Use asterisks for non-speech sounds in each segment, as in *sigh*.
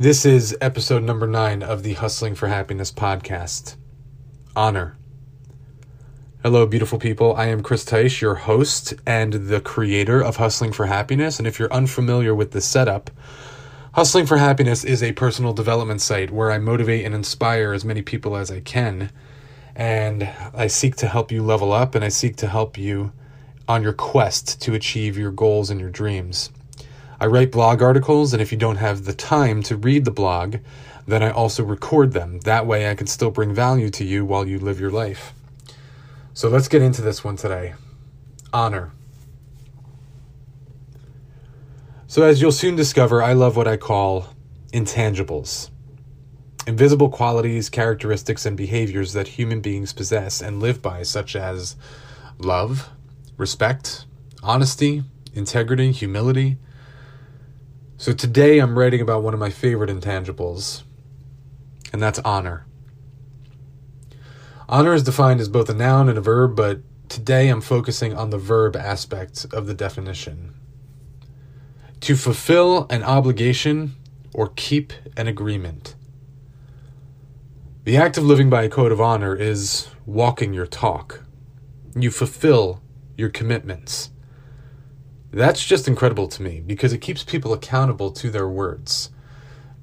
This is episode number nine of the Hustling for Happiness podcast. Honor. Hello, beautiful people. I am Chris Teich, your host and the creator of Hustling for Happiness. And if you're unfamiliar with the setup, Hustling for Happiness is a personal development site where I motivate and inspire as many people as I can. And I seek to help you level up and I seek to help you on your quest to achieve your goals and your dreams. I write blog articles, and if you don't have the time to read the blog, then I also record them. That way, I can still bring value to you while you live your life. So let's get into this one today honor. So, as you'll soon discover, I love what I call intangibles invisible qualities, characteristics, and behaviors that human beings possess and live by, such as love, respect, honesty, integrity, humility so today I'm writing about one of my favorite intangibles, and that's honor. Honor is defined as both a noun and a verb, but today I'm focusing on the verb aspect of the definition. To fulfill an obligation or keep an agreement. The act of living by a code of honor is walking your talk. You fulfill your commitments. That's just incredible to me because it keeps people accountable to their words.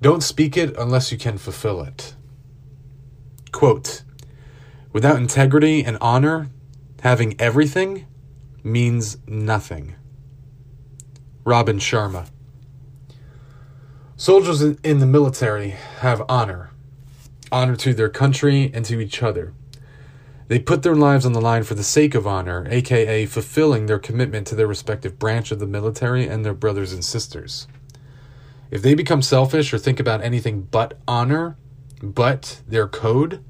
Don't speak it unless you can fulfill it. Quote Without integrity and honor, having everything means nothing. Robin Sharma. Soldiers in the military have honor honor to their country and to each other. They put their lives on the line for the sake of honor, aka fulfilling their commitment to their respective branch of the military and their brothers and sisters. If they become selfish or think about anything but honor, but their code,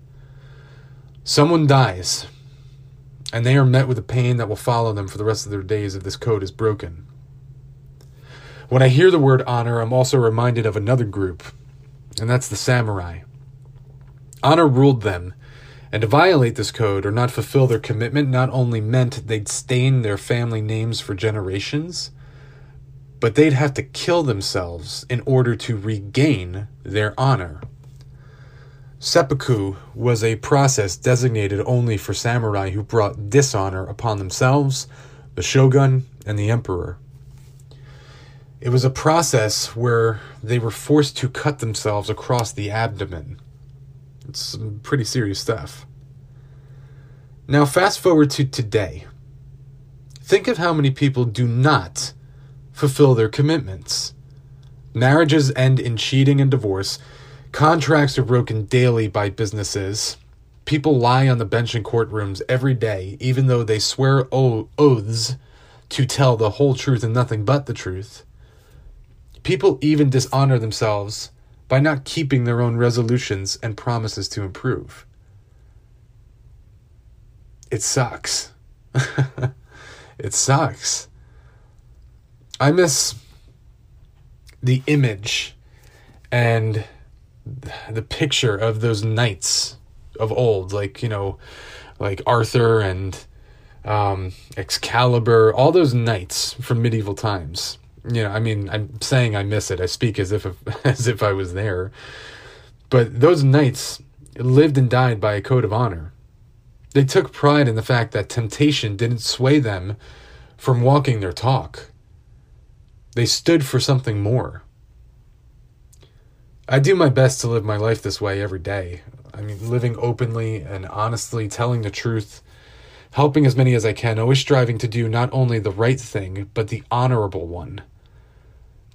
someone dies, and they are met with a pain that will follow them for the rest of their days if this code is broken. When I hear the word honor, I'm also reminded of another group, and that's the samurai. Honor ruled them and to violate this code or not fulfill their commitment not only meant they'd stain their family names for generations, but they'd have to kill themselves in order to regain their honor. Seppuku was a process designated only for samurai who brought dishonor upon themselves, the shogun, and the emperor. It was a process where they were forced to cut themselves across the abdomen it's some pretty serious stuff. Now, fast forward to today. Think of how many people do not fulfill their commitments. Marriages end in cheating and divorce. Contracts are broken daily by businesses. People lie on the bench in courtrooms every day, even though they swear oaths to tell the whole truth and nothing but the truth. People even dishonor themselves by not keeping their own resolutions and promises to improve. It sucks. *laughs* it sucks. I miss the image and the picture of those knights of old, like, you know, like Arthur and um, Excalibur, all those knights from medieval times you know, I mean, I'm saying I miss it. I speak as if *laughs* as if I was there. But those knights lived and died by a code of honor. They took pride in the fact that temptation didn't sway them from walking their talk. They stood for something more. I do my best to live my life this way every day. I mean, living openly and honestly, telling the truth, helping as many as I can, always striving to do not only the right thing, but the honorable one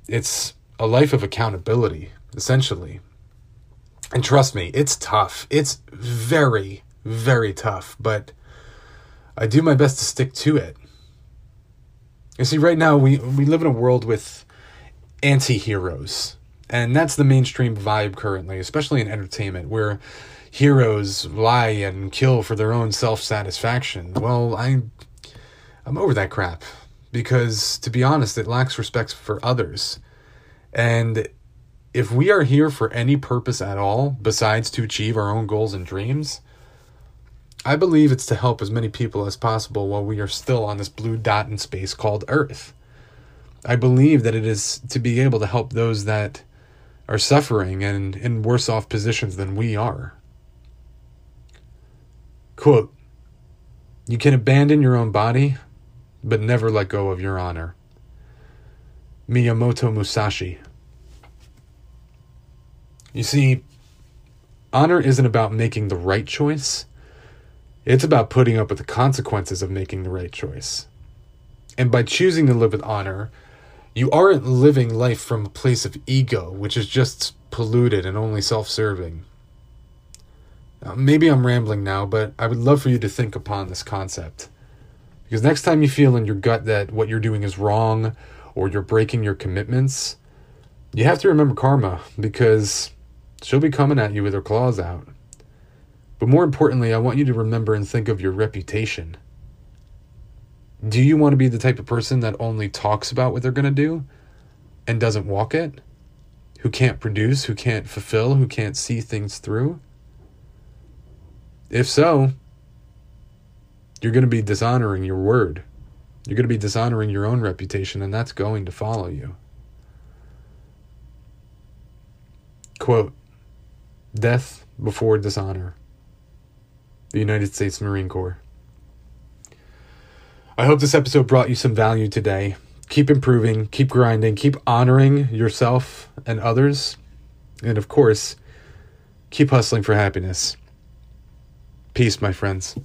it's a life of accountability, essentially. And trust me, it's tough. It's very, very tough, but I do my best to stick to it. You see, right now we, we live in a world with anti heroes. And that's the mainstream vibe currently, especially in entertainment, where heroes lie and kill for their own self satisfaction. Well, I I'm over that crap because to be honest, it lacks respect for others. And if we are here for any purpose at all besides to achieve our own goals and dreams, I believe it's to help as many people as possible while we are still on this blue dot in space called Earth. I believe that it is to be able to help those that are suffering and in worse off positions than we are. Quote You can abandon your own body, but never let go of your honor. Miyamoto Musashi. You see, honor isn't about making the right choice, it's about putting up with the consequences of making the right choice. And by choosing to live with honor, you aren't living life from a place of ego, which is just polluted and only self serving. Maybe I'm rambling now, but I would love for you to think upon this concept. Because next time you feel in your gut that what you're doing is wrong or you're breaking your commitments, you have to remember karma because she'll be coming at you with her claws out. But more importantly, I want you to remember and think of your reputation. Do you want to be the type of person that only talks about what they're going to do and doesn't walk it? Who can't produce, who can't fulfill, who can't see things through? If so, you're going to be dishonoring your word. You're going to be dishonoring your own reputation, and that's going to follow you. Quote Death before dishonor. The United States Marine Corps. I hope this episode brought you some value today. Keep improving, keep grinding, keep honoring yourself and others. And of course, keep hustling for happiness. Peace, my friends.